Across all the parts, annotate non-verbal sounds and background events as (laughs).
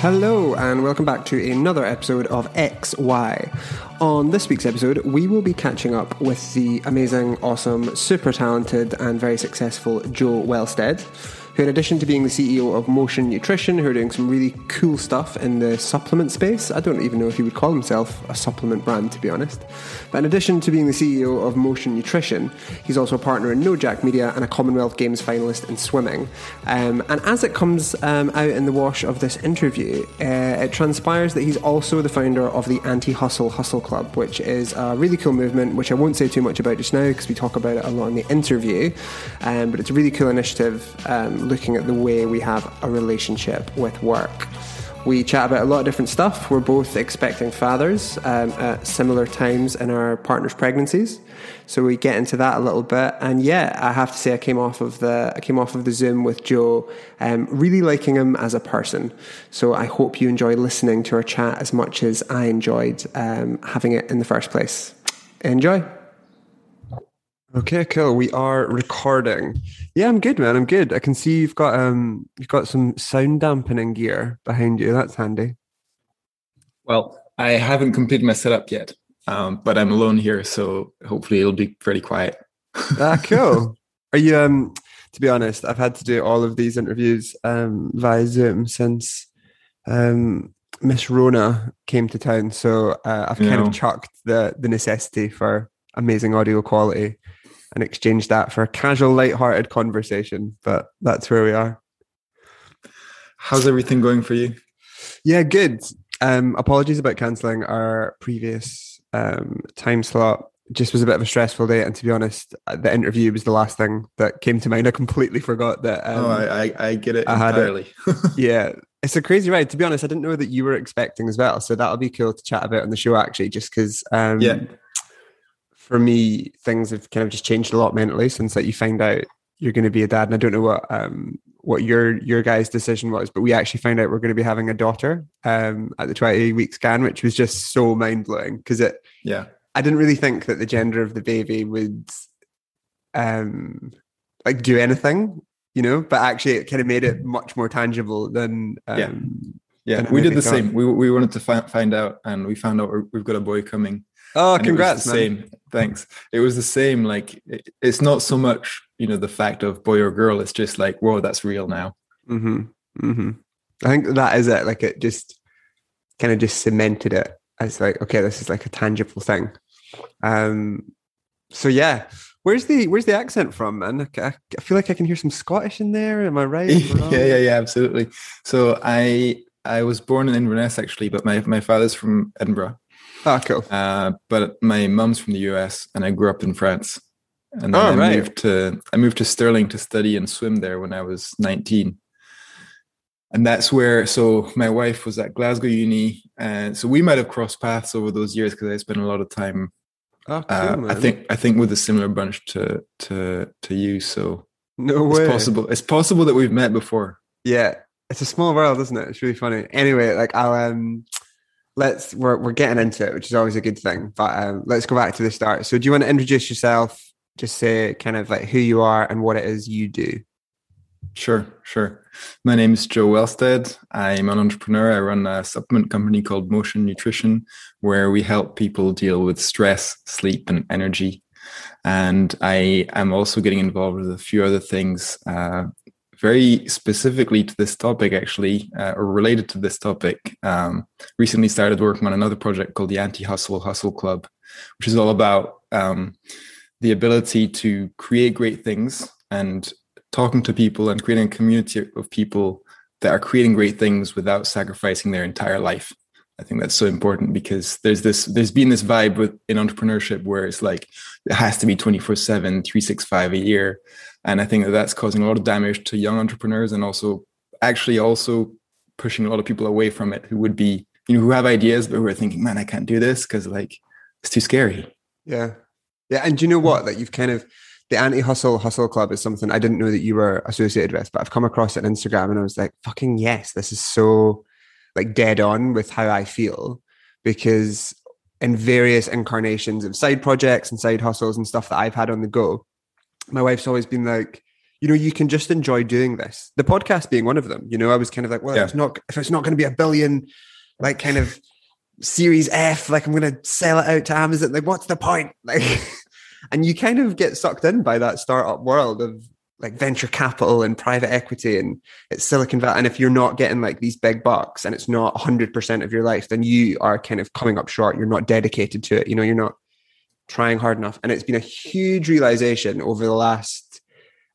Hello, and welcome back to another episode of XY. On this week's episode, we will be catching up with the amazing, awesome, super talented, and very successful Joe Wellstead who, in addition to being the CEO of Motion Nutrition, who are doing some really cool stuff in the supplement space, I don't even know if he would call himself a supplement brand, to be honest. But in addition to being the CEO of Motion Nutrition, he's also a partner in No Jack Media and a Commonwealth Games finalist in swimming. Um, and as it comes um, out in the wash of this interview, uh, it transpires that he's also the founder of the Anti Hustle Hustle Club, which is a really cool movement, which I won't say too much about just now because we talk about it a lot in the interview. Um, but it's a really cool initiative um, looking at the way we have a relationship with work. We chat about a lot of different stuff. We're both expecting fathers um, at similar times in our partners' pregnancies, so we get into that a little bit. And yeah, I have to say, I came off of the I came off of the Zoom with Joe, um, really liking him as a person. So I hope you enjoy listening to our chat as much as I enjoyed um, having it in the first place. Enjoy. Okay, cool. We are recording. Yeah, I'm good, man. I'm good. I can see you've got um you've got some sound dampening gear behind you. That's handy. Well, I haven't completed my setup yet, um, but I'm alone here, so hopefully it'll be pretty quiet. ah, (laughs) cool. Are you um to be honest, I've had to do all of these interviews um via Zoom since um Miss Rona came to town, so uh, I've kind of chucked the the necessity for amazing audio quality and exchange that for a casual, light-hearted conversation. But that's where we are. How's everything going for you? Yeah, good. Um, apologies about cancelling our previous um, time slot. Just was a bit of a stressful day, and to be honest, the interview was the last thing that came to mind. I completely forgot that. Um, oh, I, I, I get it I entirely. It. (laughs) yeah, it's a crazy ride. To be honest, I didn't know that you were expecting as well, so that'll be cool to chat about on the show. Actually, just because, um, yeah, for me, things have kind of just changed a lot mentally since that you find out you're going to be a dad. And I don't know what um, what your your guys' decision was, but we actually found out we're going to be having a daughter um, at the 20 week scan, which was just so mind blowing because it. Yeah. I didn't really think that the gender of the baby would um like do anything, you know, but actually it kind of made it much more tangible than um, yeah. Yeah, we did the thought. same. We we wanted to find find out, and we found out we've got a boy coming. Oh, congrats! same. Thanks. It was the same. Like it, it's not so much you know the fact of boy or girl. It's just like whoa, that's real now. Hmm. Hmm. I think that is it. Like it just kind of just cemented it as like okay, this is like a tangible thing. Um. So yeah, where's the where's the accent from, man? I, I feel like I can hear some Scottish in there. Am I right? (laughs) yeah, yeah, yeah, absolutely. So I I was born in Inverness actually, but my my father's from Edinburgh. Ah, cool. Uh, but my mum's from the US, and I grew up in France. And then oh, I right. moved to I moved to Stirling to study and swim there when I was 19. And that's where so my wife was at Glasgow Uni, and so we might have crossed paths over those years because I spent a lot of time. Oh, cool, uh, I think I think with a similar bunch to to to you. So no way. It's possible. It's possible that we've met before. Yeah, it's a small world, isn't it? It's really funny. Anyway, like I'll um let's we're we're getting into it, which is always a good thing. But um, let's go back to the start. So, do you want to introduce yourself? Just say kind of like who you are and what it is you do. Sure, sure. My name is Joe Wellstead. I'm an entrepreneur. I run a supplement company called Motion Nutrition, where we help people deal with stress, sleep, and energy. And I am also getting involved with a few other things uh, very specifically to this topic, actually, uh, or related to this topic, um, recently started working on another project called the Anti Hustle Hustle Club, which is all about um, the ability to create great things and talking to people and creating a community of people that are creating great things without sacrificing their entire life. I think that's so important because there's this there's been this vibe with in entrepreneurship where it's like it has to be 24/7 365 a year and I think that that's causing a lot of damage to young entrepreneurs and also actually also pushing a lot of people away from it who would be you know who have ideas but who are thinking man I can't do this because like it's too scary. Yeah. Yeah, and do you know what that you've kind of the anti-hustle hustle club is something I didn't know that you were associated with, but I've come across it on Instagram and I was like, fucking yes, this is so like dead on with how I feel because in various incarnations of side projects and side hustles and stuff that I've had on the go, my wife's always been like, you know, you can just enjoy doing this. The podcast being one of them. You know, I was kind of like, well, yeah. it's not if it's not going to be a billion, like kind of series F, like I'm going to sell it out to Amazon. Like, what's the point? (laughs) Like, and you kind of get sucked in by that startup world of like venture capital and private equity and it's Silicon Valley. And if you're not getting like these big bucks and it's not 100% of your life, then you are kind of coming up short. You're not dedicated to it. You know, you're not trying hard enough. And it's been a huge realization over the last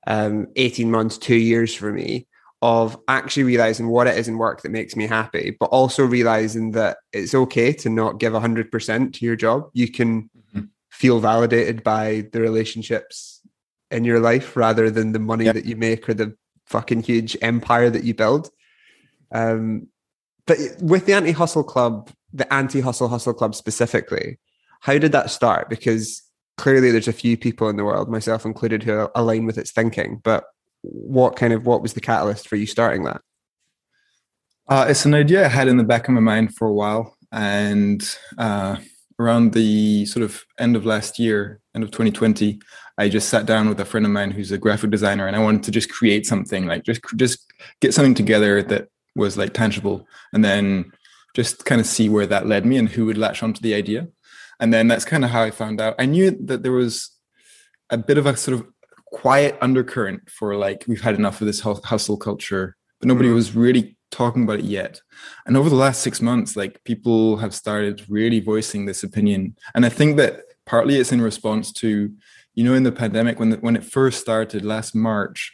um, 18 months, two years for me of actually realizing what it is in work that makes me happy, but also realizing that it's okay to not give 100% to your job. You can mm-hmm. feel validated by the relationships in your life rather than the money that you make or the fucking huge empire that you build. Um, but with the anti hustle club, the anti hustle hustle club specifically, how did that start? Because clearly there's a few people in the world, myself included, who align with its thinking. But what kind of what was the catalyst for you starting that? Uh, it's an idea I had in the back of my mind for a while, and uh, around the sort of end of last year, end of 2020, I just sat down with a friend of mine who's a graphic designer, and I wanted to just create something, like just just get something together that was like tangible, and then just kind of see where that led me and who would latch onto the idea. And then that's kind of how I found out. I knew that there was a bit of a sort of quiet undercurrent for like we've had enough of this hustle culture, but nobody mm. was really talking about it yet. And over the last six months, like people have started really voicing this opinion. And I think that partly it's in response to you know, in the pandemic, when the, when it first started last March,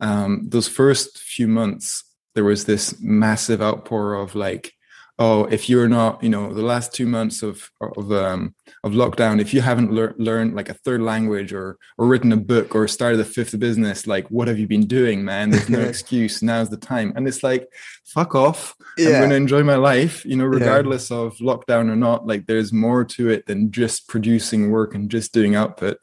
um, those first few months, there was this massive outpour of like, oh, if you're not, you know, the last two months of of um, of lockdown, if you haven't lear- learned like a third language or or written a book or started a fifth business, like, what have you been doing, man? There's no (laughs) excuse. Now's the time. And it's like, fuck off. Yeah. I'm going to enjoy my life, you know, regardless yeah. of lockdown or not. Like, there's more to it than just producing work and just doing output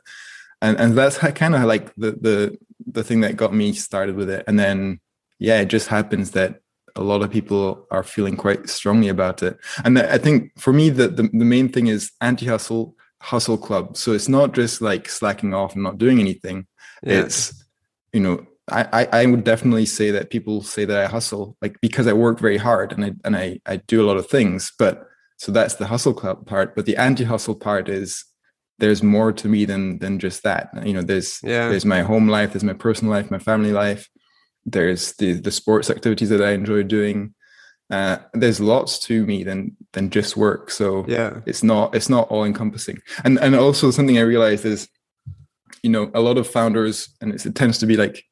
and and that's (laughs) kind of like the the the thing that got me started with it and then yeah it just happens that a lot of people are feeling quite strongly about it and i think for me the the, the main thing is anti-hustle hustle club so it's not just like slacking off and not doing anything yeah. it's you know I, I would definitely say that people say that I hustle like because I work very hard and I and I, I do a lot of things. But so that's the hustle club part. But the anti-hustle part is there's more to me than than just that you know there's yeah. there's my home life there's my personal life my family life there's the the sports activities that i enjoy doing. Uh, there's lots to me than than just work. So yeah. it's not it's not all encompassing and and also something i realized is you know a lot of founders and it tends to be like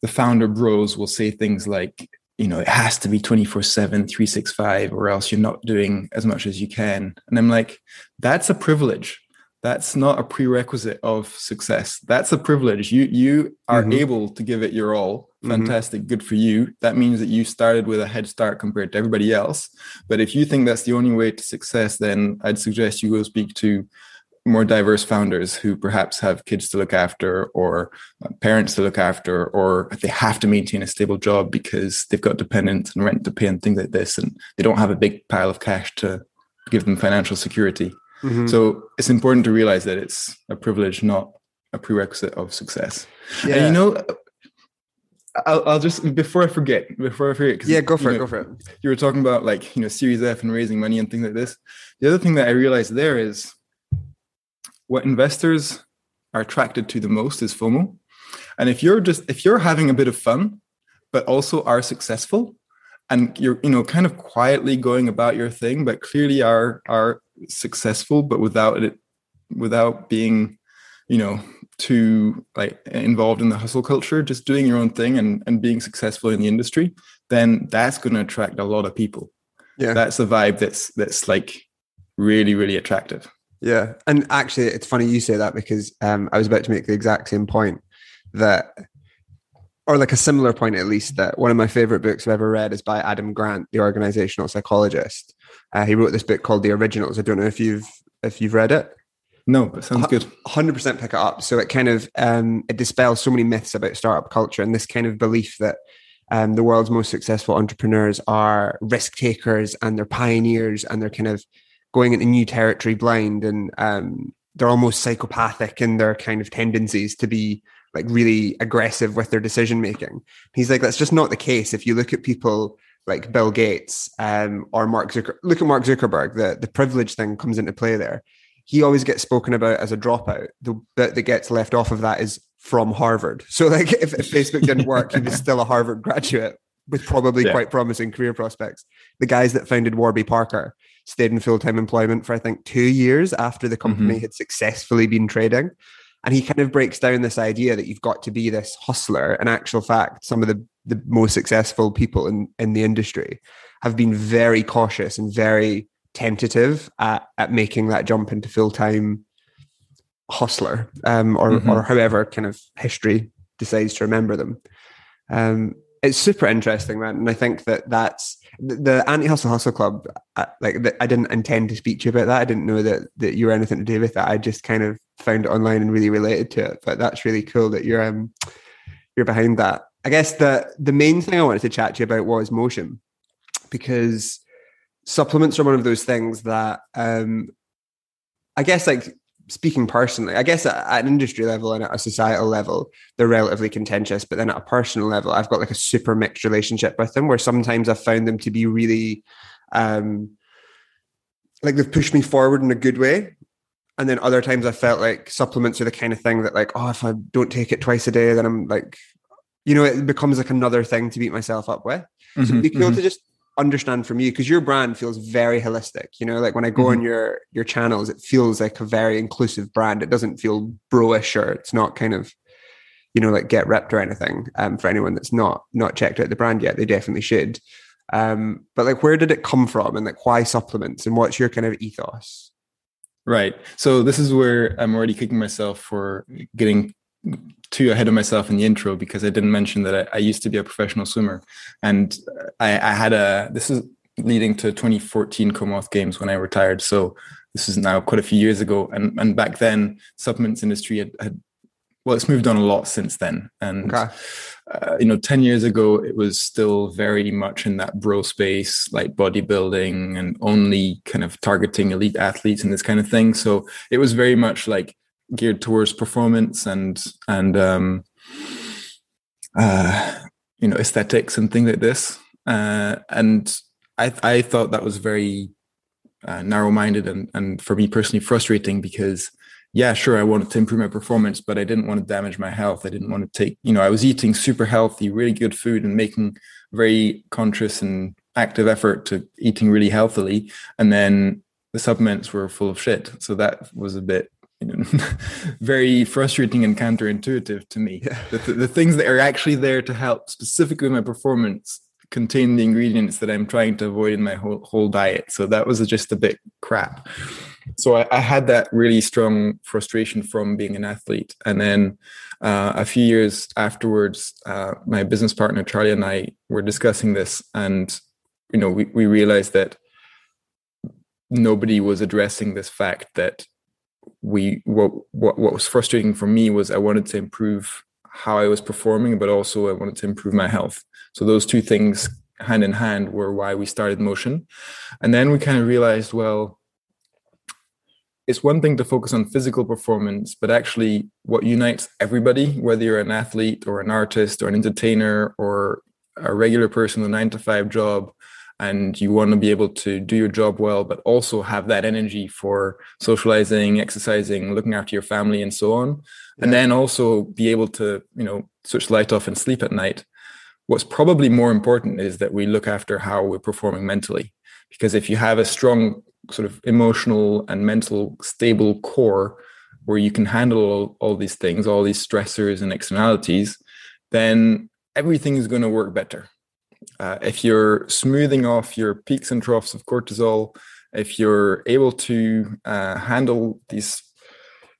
the founder bros will say things like you know it has to be 24 7 365 or else you're not doing as much as you can. And i'm like that's a privilege. That's not a prerequisite of success. That's a privilege. You you are mm-hmm. able to give it your all. Fantastic mm-hmm. good for you that means that you started with a head start compared to everybody else but if you think that's the only way to success then i'd suggest you go speak to more diverse founders who perhaps have kids to look after or uh, parents to look after or they have to maintain a stable job because they've got dependents and rent to pay and things like this and they don't have a big pile of cash to give them financial security Mm-hmm. So it's important to realize that it's a privilege, not a prerequisite of success. Yeah. And you know, I'll, I'll just before I forget, before I forget, because yeah, go for it, know, go for it. You were talking about like you know Series F and raising money and things like this. The other thing that I realized there is what investors are attracted to the most is FOMO. And if you're just if you're having a bit of fun, but also are successful, and you're you know kind of quietly going about your thing, but clearly are are successful, but without it, without being, you know, too like involved in the hustle culture, just doing your own thing and, and being successful in the industry, then that's going to attract a lot of people. Yeah. That's a vibe that's, that's like really, really attractive. Yeah. And actually, it's funny you say that because um, I was about to make the exact same point that or like a similar point at least that one of my favorite books I've ever read is by Adam Grant, the organizational psychologist. Uh, he wrote this book called The Originals. I don't know if you've if you've read it. No, but sounds good. Hundred percent pick it up. So it kind of um, it dispels so many myths about startup culture and this kind of belief that um, the world's most successful entrepreneurs are risk takers and they're pioneers and they're kind of going into new territory blind and um, they're almost psychopathic in their kind of tendencies to be like really aggressive with their decision making. He's like, that's just not the case. If you look at people like Bill Gates um, or Mark Zucker, look at Mark Zuckerberg, the, the privilege thing comes into play there. He always gets spoken about as a dropout. The bit that gets left off of that is from Harvard. (laughs) So, like, if, if Facebook didn't work, he was still a Harvard graduate with probably yeah. quite promising career prospects. The guys that founded Warby Parker stayed in full time employment for, I think, two years after the company mm-hmm. had successfully been trading. And he kind of breaks down this idea that you've got to be this hustler. In actual fact, some of the, the most successful people in, in the industry have been very cautious and very tentative at, at making that jump into full time hustler um, or, mm-hmm. or however kind of history decides to remember them. Um, it's super interesting, man. And I think that that's the anti hustle hustle club. I, uh, like I didn't intend to speak to you about that. I didn't know that that you were anything to do with that. I just kind of found it online and really related to it. But that's really cool that you're um you're behind that. I guess the the main thing I wanted to chat to you about was motion, because supplements are one of those things that um I guess like speaking personally, I guess at, an industry level and at a societal level, they're relatively contentious. But then at a personal level, I've got like a super mixed relationship with them where sometimes I've found them to be really um like they've pushed me forward in a good way. And then other times I felt like supplements are the kind of thing that like, oh, if I don't take it twice a day, then I'm like, you know, it becomes like another thing to beat myself up with. Mm-hmm, so it'd be cool mm-hmm. to just understand from you because your brand feels very holistic you know like when i go mm-hmm. on your your channels it feels like a very inclusive brand. It doesn't feel broish or it's not kind of you know like get ripped or anything um for anyone that's not not checked out the brand yet they definitely should. Um but like where did it come from and like why supplements and what's your kind of ethos? Right. So this is where i'm already kicking myself for getting too ahead of myself in the intro because I didn't mention that I, I used to be a professional swimmer, and I, I, had a. This is leading to 2014 Commonwealth Games when I retired. So this is now quite a few years ago, and and back then supplements industry had, had well, it's moved on a lot since then, and. Okay. Uh, you know, 10 years ago, it was still very much in that bro space, like bodybuilding and only kind of targeting elite athletes and this kind of thing. So it was very much like geared towards performance and and um, uh, you know aesthetics and things like this. Uh, and I I thought that was very uh, narrow-minded and and for me personally frustrating because yeah sure I wanted to improve my performance but I didn't want to damage my health. I didn't want to take you know I was eating super healthy, really good food and making very conscious and active effort to eating really healthily and then the supplements were full of shit so that was a bit (laughs) very frustrating and counterintuitive to me. Yeah. The, the, the, things that are actually there to help specifically my performance contain the ingredients that I'm trying to avoid in my whole, whole diet. So that was just a bit crap. So I, I had that really strong frustration from being an athlete. And then uh, a few years afterwards, uh, my business partner, Charlie, and I were discussing this. And, you know, we, we realized that nobody was addressing this fact that we what, what what was frustrating for me was I wanted to improve how I was performing, but also I wanted to improve my health. So those two things hand in hand were why we started motion. And then we kind of realized, well, it's one thing to focus on physical performance, but actually what unites everybody, whether you're an athlete or an artist or an entertainer or a regular person with a nine to five job, and you want to be able to do your job well, but also have that energy for socializing, exercising, looking after your family, and so on. Yeah. And then also be able to, you know, switch the light off and sleep at night. What's probably more important is that we look after how we're performing mentally. Because if you have a strong sort of emotional and mental stable core where you can handle all, all these things, all these stressors and externalities, then everything is going to work better uh, if you're smoothing off your peaks and troughs of cortisol, if you're able to uh, handle these,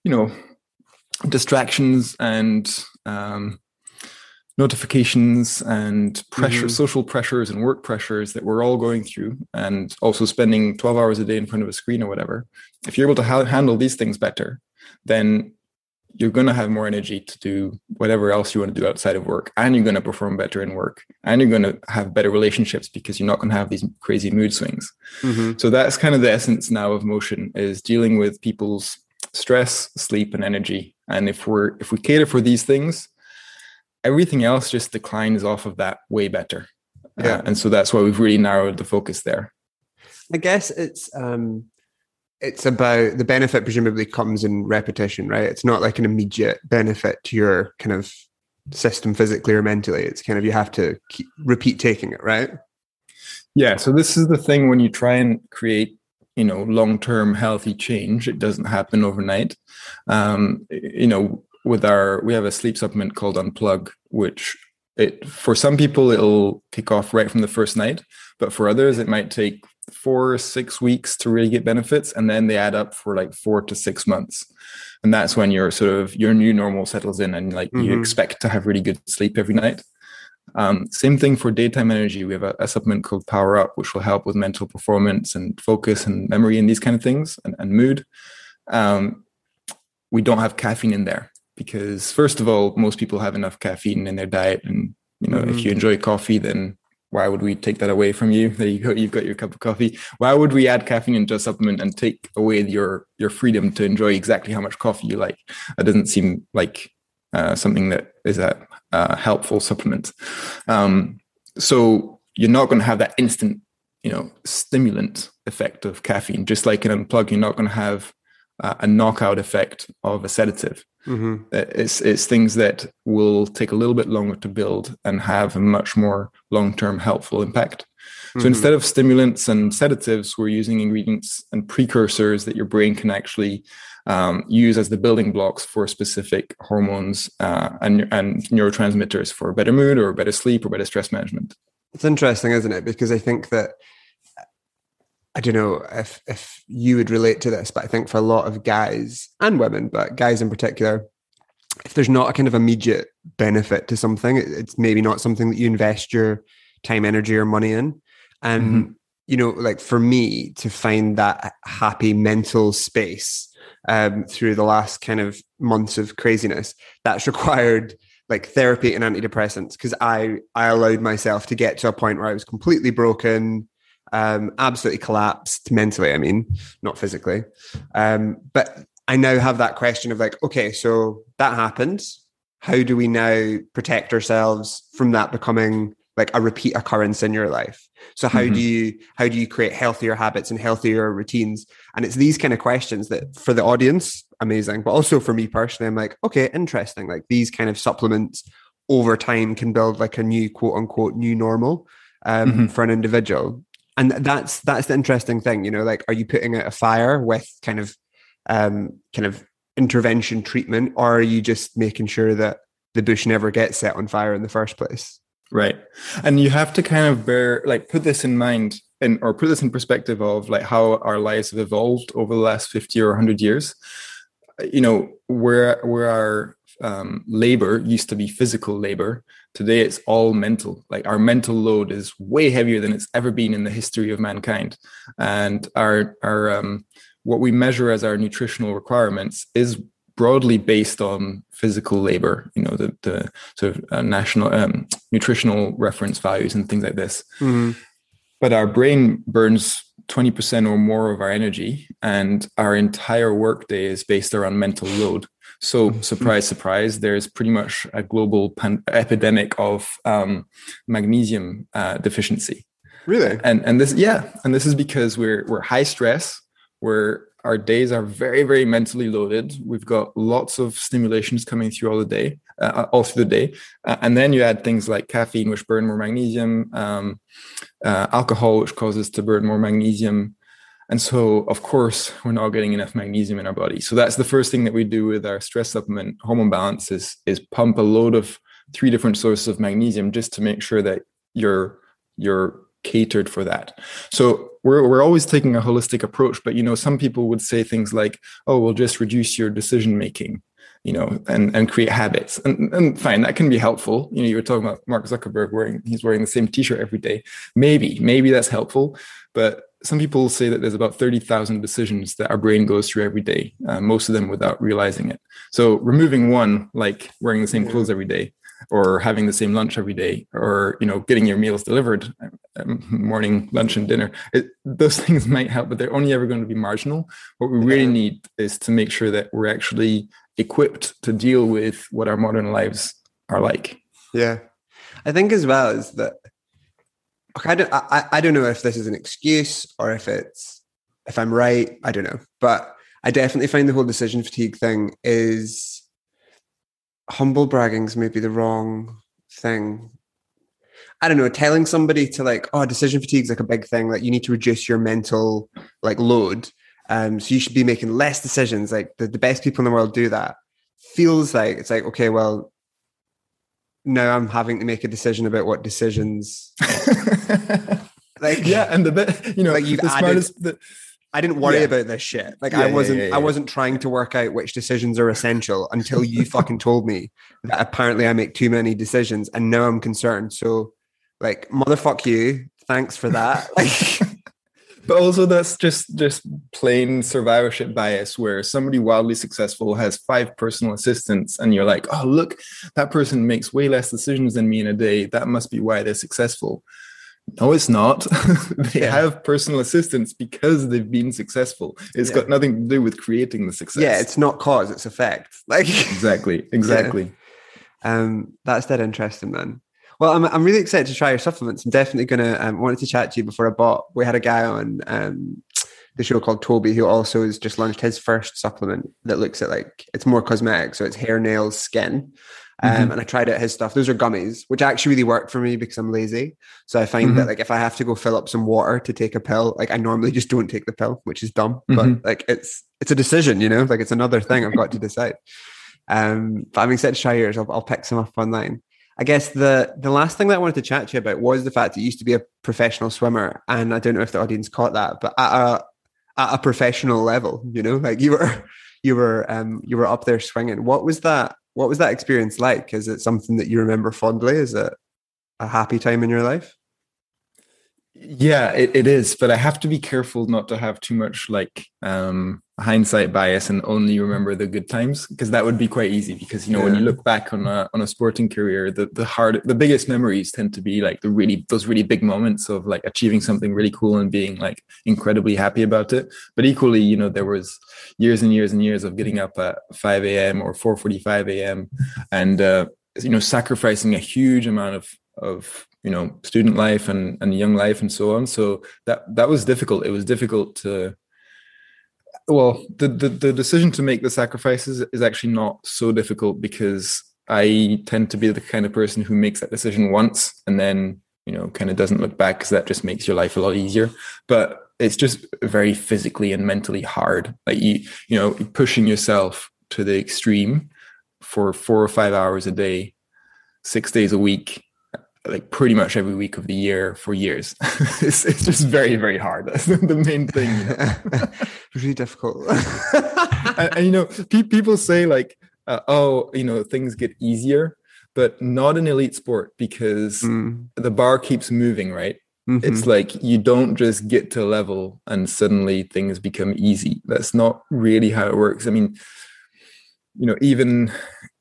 you know, distractions and um, notifications and pressure, mm-hmm. social pressures and work pressures that we're all going through, and also spending 12 hours a day in front of a screen or whatever, if you're able to ha- handle these things better, then you're going to have more energy to do whatever else you want to do outside of work and you're going to perform better in work and you're going to have better relationships because you're not going to have these crazy mood swings mm-hmm. so that's kind of the essence now of motion is dealing with people's stress sleep and energy And if we're if we cater for these things, everything else just declines off of that way better. Yeah. Uh, and so that's why we've really narrowed the focus there. I guess it's um it's about the benefit presumably comes in repetition, right? It's not like an immediate benefit to your kind of system physically or mentally. It's kind of you have to keep, repeat taking it, right? Yeah. So this is the thing when you try and create, you know, long-term healthy change, it doesn't happen overnight. Um, you know, with our we have a sleep supplement called Unplug, which it for some people it'll kick off right from the first night, but for others it might take four or six weeks to really get benefits, and then they add up for like four to six months and that's when your sort of your new normal settles in and like mm-hmm. you expect to have really good sleep every night um, same thing for daytime energy we have a, a, supplement called power up which will help with mental performance and focus and memory and these kind of things and, and mood um, we don't have caffeine in there because first of all most people have enough caffeine in their diet and you know mm-hmm. if you enjoy coffee then why would we take that away from you? There you go. You've got your cup of coffee. Why would we add caffeine into a supplement and take away your your freedom to enjoy exactly how much coffee you like? That doesn't seem like uh, something that is a, helpful supplement. Um, so you're not going to have that instant, you know, stimulant effect of caffeine. Just like an unplug, you're not going to have uh, a knockout effect of a sedative. Mm-hmm. Uh, it's it's things that will take a little bit longer to build and have a much more long term helpful impact. So mm-hmm. instead of stimulants and sedatives, we're using ingredients and precursors that your brain can actually um, use as the building blocks for specific hormones uh, and, and neurotransmitters for better mood or better sleep or better stress management. It's interesting, isn't it? Because I think that I don't know if if you would relate to this, but I think for a lot of guys and women, but guys in particular, if there's not a kind of immediate benefit to something, it's maybe not something that you invest your time, energy, or money in. And mm-hmm. you know, like for me to find that happy mental space um, through the last kind of months of craziness, that's (laughs) required like therapy and antidepressants because I I allowed myself to get to a point where I was completely broken um, absolutely collapsed mentally. I mean, not physically. Um, but I now have that question of like, okay, so that happened. How do we now protect ourselves from that becoming like a repeat occurrence in your life? So how mm-hmm. do you how do you create healthier habits and healthier routines? And it's these kind of questions that for the audience, amazing, but also for me personally, I'm like, okay, interesting. Like these kind of supplements over time can build like a new quote unquote new normal um, mm-hmm. for an individual and that's that's the interesting thing you know like are you putting out a fire with kind of um kind of intervention treatment or are you just making sure that the bush never gets set on fire in the first place? Right. And you have to kind of bear like put this in mind and or put this in perspective of like how our lives have evolved over the last 50 or 100 years. You know where where our um, labor used to be physical labor today it's all mental. Like our mental load is way heavier than it's ever been in the history of mankind. And our our um, what we measure as our nutritional requirements is broadly based on physical labor you know the, the sort of uh, national um, nutritional reference values and things like this. Mm-hmm. but our brain burns 20% or more of our energy and our entire workday is based around mental load so, mm-hmm. surprise, surprise, there's pretty much a global pan- epidemic of um, magnesium uh, deficiency. Really? And and this, yeah, and this is because we're we're high stress. We're our days are very very mentally loaded. We've got lots of stimulations coming through all the day, uh, all through the day, uh, and then you add things like caffeine, which burn more magnesium, um, uh, alcohol, which causes to burn more magnesium. And so, of course, we're not getting enough magnesium in our body. So that's the first thing that we do with our stress supplement hormone balance is, is pump a load of three different sources of magnesium just to make sure that you're you're catered for that. So we're we're always taking a holistic approach, but you know, some people would say things like, "Oh, we'll just reduce your decision making." you know, and and create habits. And, and fine, that can be helpful. You know, you were talking about Mark Zuckerberg wearing he's wearing the same T-shirt every day. Maybe, maybe that's helpful, but some people say that there's about 30,000 decisions that our brain goes through every day, uh, most of them without realizing it. So removing one, like wearing the same clothes every day, or having the same lunch every day, or you know getting your meals delivered, um, (laughs) morning, lunch, and dinner, it, those (laughs) things might help, but they're only ever going to be marginal. What we really need is to make sure that we're actually equipped to deal with what our modern lives are like. Yeah. I think as well is that I don't I, I don't know if this is an excuse or if it's if I'm right, I don't know. But I definitely find the whole decision fatigue thing is humble bragging's maybe the wrong thing. I don't know, telling somebody to like, oh, decision fatigue is like a big thing, like you need to reduce your mental like load. Um, so you should be making less decisions. Like the, the best people in the world do that. Feels like it's like, okay, well, now I'm having to make a decision about what decisions (laughs) like yeah, and the bit you know, like you've the added, the, I didn't worry Yeah. about this shit. Like Yeah, I wasn't yeah. I wasn't trying to work out which decisions are essential until you fucking told me that apparently I make too many decisions and now I'm concerned. So like motherfuck you. Thanks for that. (laughs) Like but also that's just just plain survivorship bias where somebody wildly successful has five personal assistants and you're like oh look that person makes way less decisions than me in a day that must be why they're successful no it's not (laughs) they Yeah. have personal assistants because they've been successful It's Yeah. got nothing to do with creating the success yeah, it's not cause, it's effect. (laughs) Like exactly (laughs) exactly Um, that's dead interesting, man. Well, I'm I'm really excited to try your supplements. I'm definitely gonna um, wanted to chat to you before I bought. We had a guy on um, the show called Toby who also has just launched his first supplement that looks at like it's more cosmetic, so it's hair, nails, skin. Um, Mhm. And I tried out his stuff. Those are gummies, which actually really work for me because I'm lazy. So I find that Mhm. like if I have to go fill up some water to take a pill, like I normally just don't take the pill, which is dumb. Mhm. But like it's it's a decision, you know, like it's another thing I've got to (laughs) decide. Um, but I'm excited to try yours. I'll, I'll pick some up online. I guess the the last thing that I wanted to chat to you about was the fact that you used to be a professional swimmer, and I don't know if the audience caught that, but at a at a professional level, you know, like you were (laughs) you were um you were up there swinging. What was that? What was that experience like? Is it something that you remember fondly? Is it a happy time in your life? Yeah, it, it is, but I have to be careful not to have too much like um hindsight bias and only remember the good times because that would be quite easy because you know when you look back on a on a sporting career the the hard the biggest memories tend to be like the really those really big moments of like achieving something really cool and being like incredibly happy about it. But equally you know there was years and years and years of getting up at 5 a.m or 4:45 a.m and uh you know sacrificing a huge amount of of you know student life and and young life and so on. So that that was difficult. It was difficult to well the, the the decision to make the sacrifices is actually not so difficult because i tend to be the kind of person who makes that decision once and then you know kind of doesn't look back because that just makes your life a lot easier. But it's just very physically and mentally hard. Like you you know pushing yourself to the extreme for four or five hours a day six days a week like pretty much every week of the year for years (laughs) it's, it's just very very hard (laughs) that's the main thing you (laughs) know? really difficult. and, and, you know pe- people say like uh, oh you know things get easier but not in elite sport because Mm, the bar keeps moving right mhm. it's like you don't just get to a level and suddenly things become easy that's not really how it works i mean you know even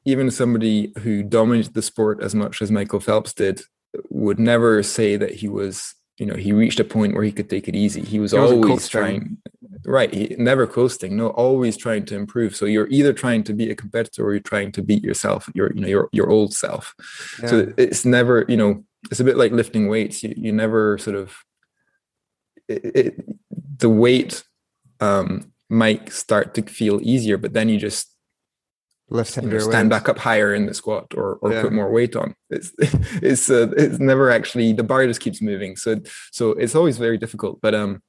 even somebody who dominated the sport as much as michael phelps did would never say that he was you know he reached a point where he could take it easy. He was He always trying right he, never coasting no always trying to improve. So you're either trying to be a competitor or you're trying to beat yourself your you know your your old self. Yeah. so it's never you know it's a bit like lifting weights. You, you never sort of it, it, the weight um might start to feel easier but then you just lift you know, stand weights. back up higher in the squat or or Yeah. put more weight on it's (laughs) it's uh, it's never actually the bar just keeps moving so so it's always very difficult but um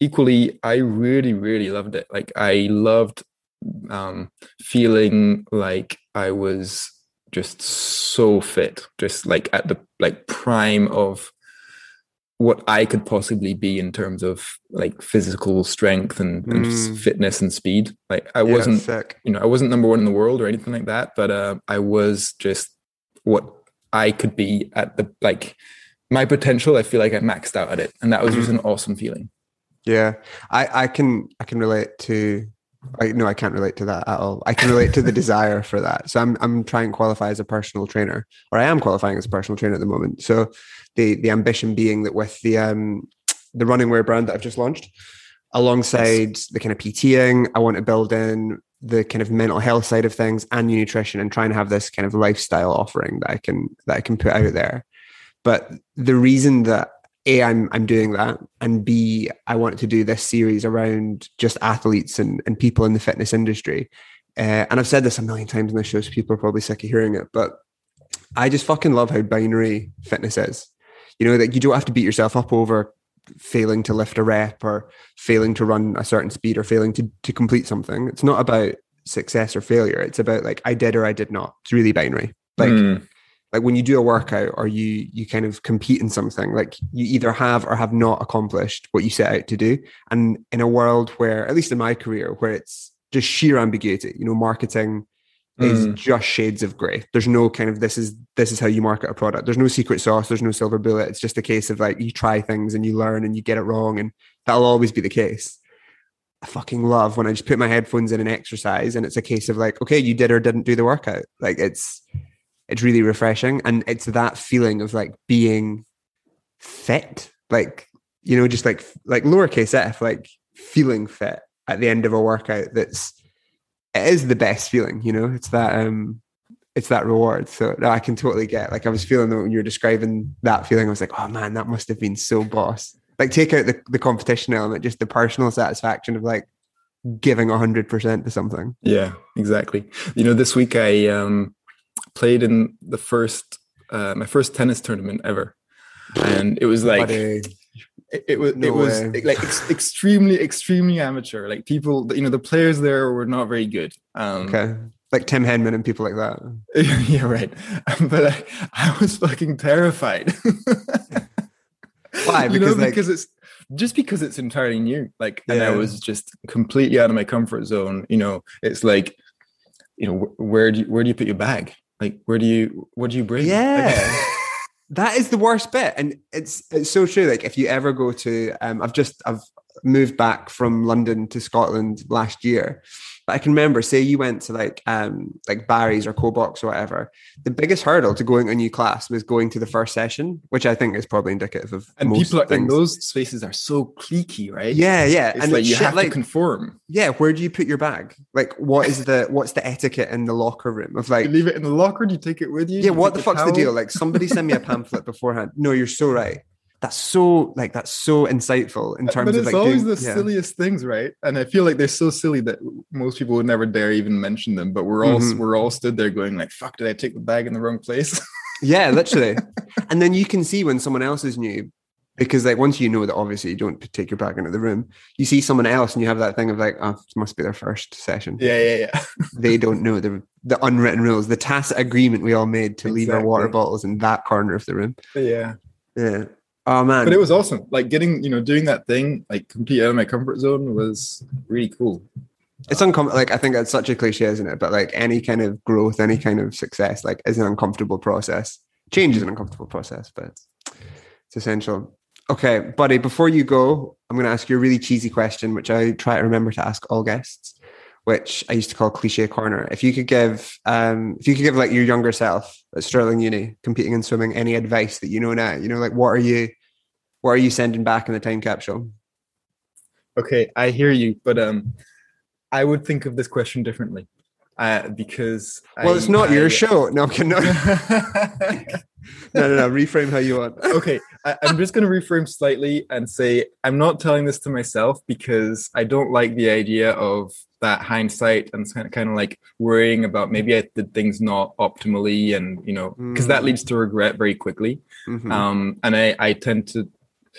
equally i really really loved it like i loved um feeling like i was just so fit just like at the like prime of what i could possibly be in terms of like physical strength and, and Mm. fitness and speed like i Yeah, wasn't sick. you know, I wasn't number one in the world or anything like that, but uh, I was just what I could be at the like my potential. I feel like I maxed out at it, and that was just an awesome feeling. Yeah, I, I can I can relate to. I no, I can't relate to that at all. I can relate to the desire for that. So I'm I'm trying to qualify as a personal trainer, or I am qualifying as a personal trainer at the moment. So the the ambition being that with the um the running wear brand that I've just launched, alongside the kind of PTing, I want to build in the kind of mental health side of things and nutrition and trying to have this kind of lifestyle offering that I can that I can put out there. But the reason that a I'm I'm doing that and B I want to do this series around just athletes and, and people in the fitness industry. Uh, and I've said this a million times in the show, so people are probably sick of hearing it, but I just fucking love how binary fitness is. You know, that you don't have to beat yourself up over failing to lift a rep or failing to run a certain speed or failing to, to complete something. It's not about success or failure. It's about like I did or I did not. It's really binary. Like mm. Like when you do a workout or you you kind of compete in something, like you either have or have not accomplished what you set out to do. And in a world where, at least in my career, where it's just sheer ambiguity, you know, marketing is mm. just shades of gray. There's no kind of this is this is how you market a product. There's no secret sauce. There's no silver bullet. It's just a case of like you try things and you learn and you get it wrong, and that'll always be the case. I fucking love when I just put my headphones in and exercise, and it's a case of like, okay, you did or didn't do the workout. Like it's it's really refreshing, and it's that feeling of like being fit, like you know, just like like lowercase f, like feeling fit at the end of a workout. That's it is the best feeling, you know. It's that um it's that reward. So no, I can totally get like I was feeling when you were describing that feeling, I was like, oh man, that must have been so boss. Like take out the, the competition element, just the personal satisfaction of like giving hundred percent to something. Yeah, exactly. You know, this week I um played in the first uh my first tennis tournament ever. And it was like it, it was no it was way. like ex- extremely extremely amateur. Like people you know the players there were not very good. Um okay. Like tim henman and people like that. (laughs) Yeah right. (laughs) But I, I was fucking terrified. (laughs) Why? Because you know, like, because it's just because it's entirely new. Like and i was just completely out of my comfort zone. You know it's like you know where do you where do you put your bag like where do you what do you bring? Yeah. (laughs) That is the worst bit, and it's it's so true. Like if you ever go to, um, I've just I've moved back from London to Scotland last year, but I can remember, say you went to like um like Barry's or Kobox or whatever. The biggest hurdle to going a new class was going to the first session, which I think is probably indicative of and people are, in those spaces are so cliquey, right? Yeah, yeah. It's and like you shit, have like, to conform. Yeah, where do you put your bag? Like, what is the (laughs) what's the etiquette in the locker room of like? You leave it in the locker. Do you take it with you? Yeah, what the fuck's towel? the deal? Like, somebody send me a pamphlet (laughs) beforehand. No, you're so right that's so like that's so insightful in terms but it's of like always doing, the yeah. silliest things right? And i feel like they're so silly that most people would never dare even mention them but we're all mm-hmm. we're all stood there going like fuck did i take the bag in the wrong place? (laughs) Yeah literally. And then you can see when someone else is new because like once you know that obviously you don't take your bag into the room you see someone else and you have that thing of like oh it must be their first session. Yeah yeah yeah. (laughs) They don't know the the unwritten rules the tacit agreement we all made to exactly. leave our water bottles in that corner of the room. Yeah. Yeah Oh man! But it was awesome. Like getting, you know, doing that thing, like completely out of my comfort zone, was really cool. It's uncomfortable. Like I think that's such a cliche, isn't it? But like any kind of growth, any kind of success, like is an uncomfortable process. Change is an uncomfortable process, but it's essential. Okay, buddy. Before you go, I'm going to ask you a really cheesy question, which I try to remember to ask all guests, which I used to call cliche corner. If you could give, um, if you could give like your younger self at Stirling Uni, competing in swimming, any advice that you know now, you know, like what are you? What are you sending back in the time capsule? Okay, I hear you, but um, I would think of this question differently. Uh, because well, I, it's not I, your show. (laughs) No, I'm no. (laughs) no, no, no. Reframe how you want. (laughs) okay, I, am just going to reframe slightly and say I'm not telling this to myself because I don't like the idea of that hindsight and kind of kind of like worrying about maybe I did things not optimally, and you know, because mm. that leads to regret very quickly. Mm-hmm. Um, and I I tend to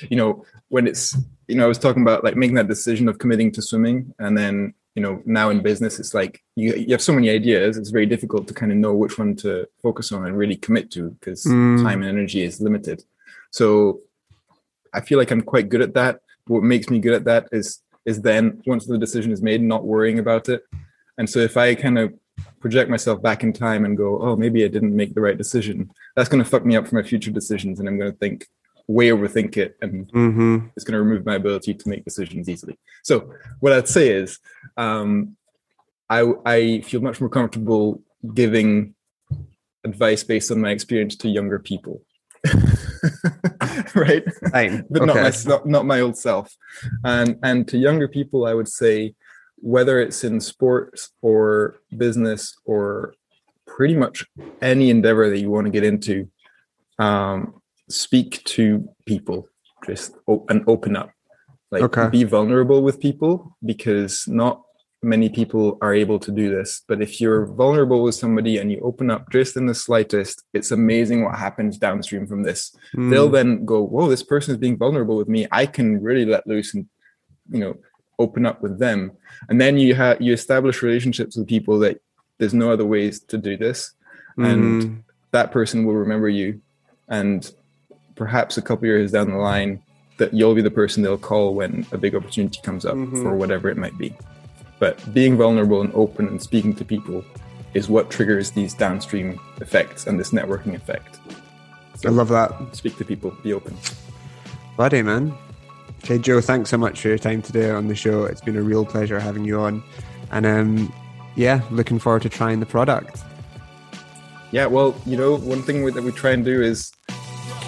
you know, when it's, you know, I was talking about like making that decision of committing to swimming and then, you know, now in business, it's like you, you have so many ideas. It's very difficult to kind of know which one to focus on and really commit to because mm. time and energy is limited. So I feel like I'm quite good at that. What makes me good at that is is then once the decision is made, not worrying about it. And so if I kind of project myself back in time and go, oh, maybe I didn't make the right decision, that's going to fuck me up for my future decisions. And I'm going to think, way overthink it and mm-hmm. it's going to remove my ability to make decisions easily. So what I'd say is um, I, I feel much more comfortable giving advice based on my experience to younger people. (laughs) right but okay. not my not, not my old self and and to younger people i would say whether it's in sports or business or pretty much any endeavor that you want to get into, um, speak to people just op- and open up. Like Okay. be vulnerable with people because not many people are able to do this. But if you're vulnerable with somebody and you open up just in the slightest, it's amazing what happens downstream from this. Mm. They'll then go, Whoa, this person is being vulnerable with me. I can really let loose and you know open up with them. And then you have you establish relationships with people that there's no other ways to do this. And Mm. that person will remember you. And perhaps a couple years down the line, that you'll be the person they'll call when a big opportunity comes up Mhm. for whatever it might be. But being vulnerable and open and speaking to people is what triggers these downstream effects and this networking effect. I love that. Speak to people, be open. Buddy, man. Okay, Joe, thanks so much for your time today on the show. It's been a real pleasure having you on. And um, yeah, looking forward to trying the product. Yeah, well, you know, one thing we- that we try and do is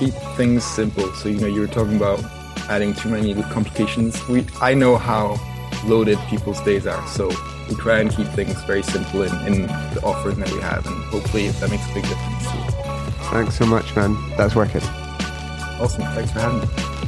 keep things simple. So, you know, you were talking about adding too many complications. We, I know how loaded people's days are, so we try and keep things very simple in, in the offering that we have, and hopefully that makes a big difference. Thanks so much, man. That's working. Awesome, thanks for having me.